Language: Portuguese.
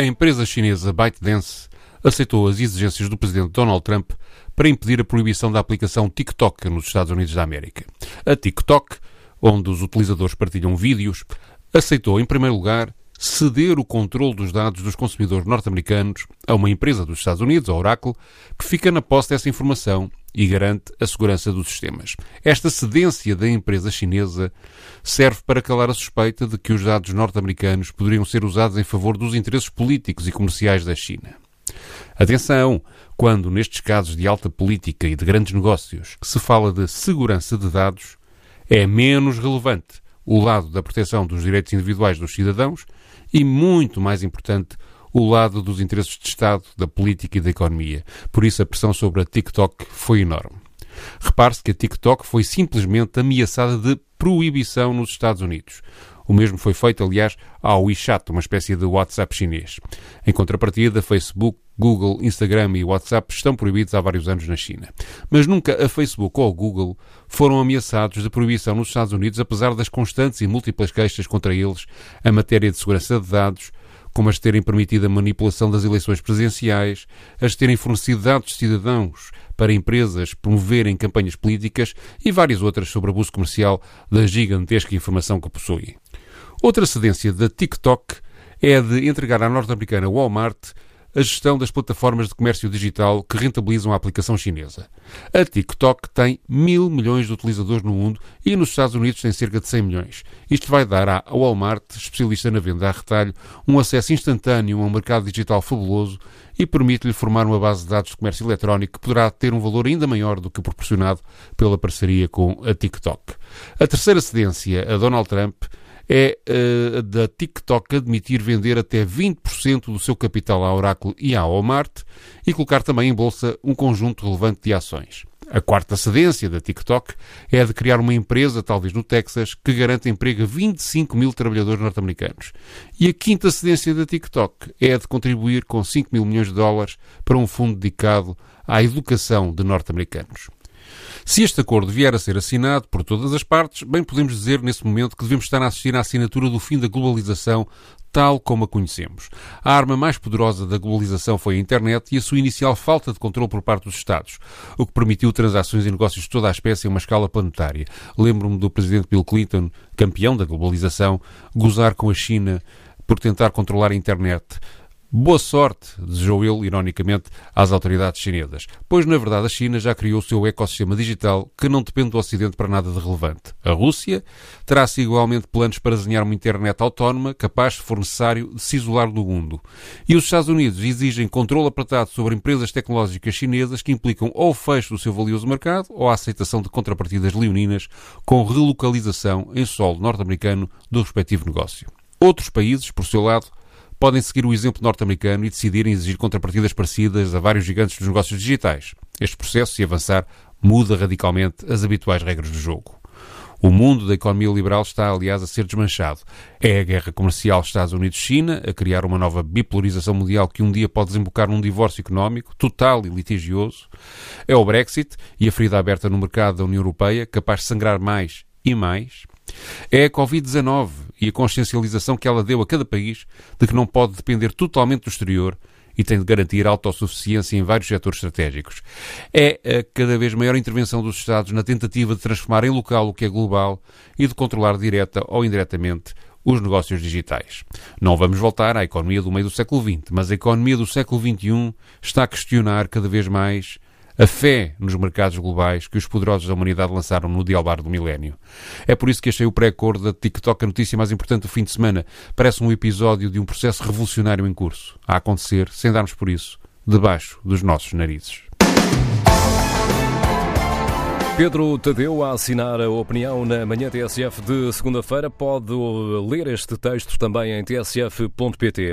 A empresa chinesa ByteDance aceitou as exigências do presidente Donald Trump para impedir a proibição da aplicação TikTok nos Estados Unidos da América. A TikTok, onde os utilizadores partilham vídeos, aceitou, em primeiro lugar, ceder o controle dos dados dos consumidores norte-americanos a uma empresa dos Estados Unidos, a Oracle, que fica na posse dessa informação e garante a segurança dos sistemas. Esta cedência da empresa chinesa serve para calar a suspeita de que os dados norte-americanos poderiam ser usados em favor dos interesses políticos e comerciais da China. Atenção, quando nestes casos de alta política e de grandes negócios se fala de segurança de dados, é menos relevante o lado da proteção dos direitos individuais dos cidadãos e, muito mais importante, o lado dos interesses de Estado, da política e da economia. Por isso, a pressão sobre a TikTok foi enorme. Repare-se que a TikTok foi simplesmente ameaçada de proibição nos Estados Unidos. O mesmo foi feito, aliás, ao WeChat, uma espécie de WhatsApp chinês. Em contrapartida, Facebook, Google, Instagram e WhatsApp estão proibidos há vários anos na China. Mas nunca a Facebook ou o Google foram ameaçados de proibição nos Estados Unidos, apesar das constantes e múltiplas queixas contra eles em matéria de segurança de dados, como as terem permitido a manipulação das eleições presidenciais, as terem fornecido dados de cidadãos para empresas promoverem campanhas políticas e várias outras sobre abuso comercial da gigantesca informação que possuem. Outra cedência da TikTok é a de entregar à norte-americana Walmart a gestão das plataformas de comércio digital que rentabilizam a aplicação chinesa. A TikTok tem mil milhões de utilizadores no mundo e nos Estados Unidos tem cerca de 100 milhões. Isto vai dar à Walmart, especialista na venda a retalho, um acesso instantâneo a um mercado digital fabuloso e permite-lhe formar uma base de dados de comércio eletrónico que poderá ter um valor ainda maior do que proporcionado pela parceria com a TikTok. A terceira cedência a Donald Trump é uh, da TikTok admitir vender até 20% do seu capital à Oracle e à Walmart e colocar também em bolsa um conjunto relevante de ações. A quarta cedência da TikTok é a de criar uma empresa, talvez no Texas, que garante emprego a 25 mil trabalhadores norte-americanos. E a quinta cedência da TikTok é a de contribuir com 5 mil milhões de dólares para um fundo dedicado à educação de norte-americanos. Se este acordo vier a ser assinado por todas as partes, bem podemos dizer nesse momento que devemos estar a assistir à assinatura do fim da globalização tal como a conhecemos. A arma mais poderosa da globalização foi a internet e a sua inicial falta de controle por parte dos Estados, o que permitiu transações e negócios de toda a espécie em uma escala planetária. Lembro-me do presidente Bill Clinton, campeão da globalização, gozar com a China por tentar controlar a internet. Boa sorte, desejou ele, ironicamente, às autoridades chinesas, pois na verdade a China já criou o seu ecossistema digital que não depende do Ocidente para nada de relevante. A Rússia terá-se igualmente planos para desenhar uma internet autónoma capaz, se for necessário, de se isolar do mundo. E os Estados Unidos exigem controle apertado sobre empresas tecnológicas chinesas que implicam ou o fecho do seu valioso mercado ou a aceitação de contrapartidas leoninas com relocalização em solo norte-americano do respectivo negócio. Outros países, por seu lado, podem seguir o exemplo norte-americano e decidirem exigir contrapartidas parecidas a vários gigantes dos negócios digitais. Este processo, se avançar, muda radicalmente as habituais regras do jogo. O mundo da economia liberal está, aliás, a ser desmanchado. É a guerra comercial Estados Unidos-China a criar uma nova bipolarização mundial que um dia pode desembocar num divórcio económico total e litigioso. É o Brexit e a ferida aberta no mercado da União Europeia, capaz de sangrar mais e mais. É a Covid-19 e a consciencialização que ela deu a cada país de que não pode depender totalmente do exterior e tem de garantir autossuficiência em vários setores estratégicos. É a cada vez maior intervenção dos Estados na tentativa de transformar em local o que é global e de controlar direta ou indiretamente os negócios digitais. Não vamos voltar à economia do meio do século XX, mas a economia do século XXI está a questionar cada vez mais a fé nos mercados globais que os poderosos da humanidade lançaram no dialbar do milénio. É por isso que achei o pré-acordo da TikTok a notícia mais importante do fim de semana. Parece um episódio de um processo revolucionário em curso, a acontecer, sem darmos por isso, debaixo dos nossos narizes. Pedro Tadeu a assinar a opinião na manhã TSF de segunda-feira. Pode ler este texto também em tsf.pt.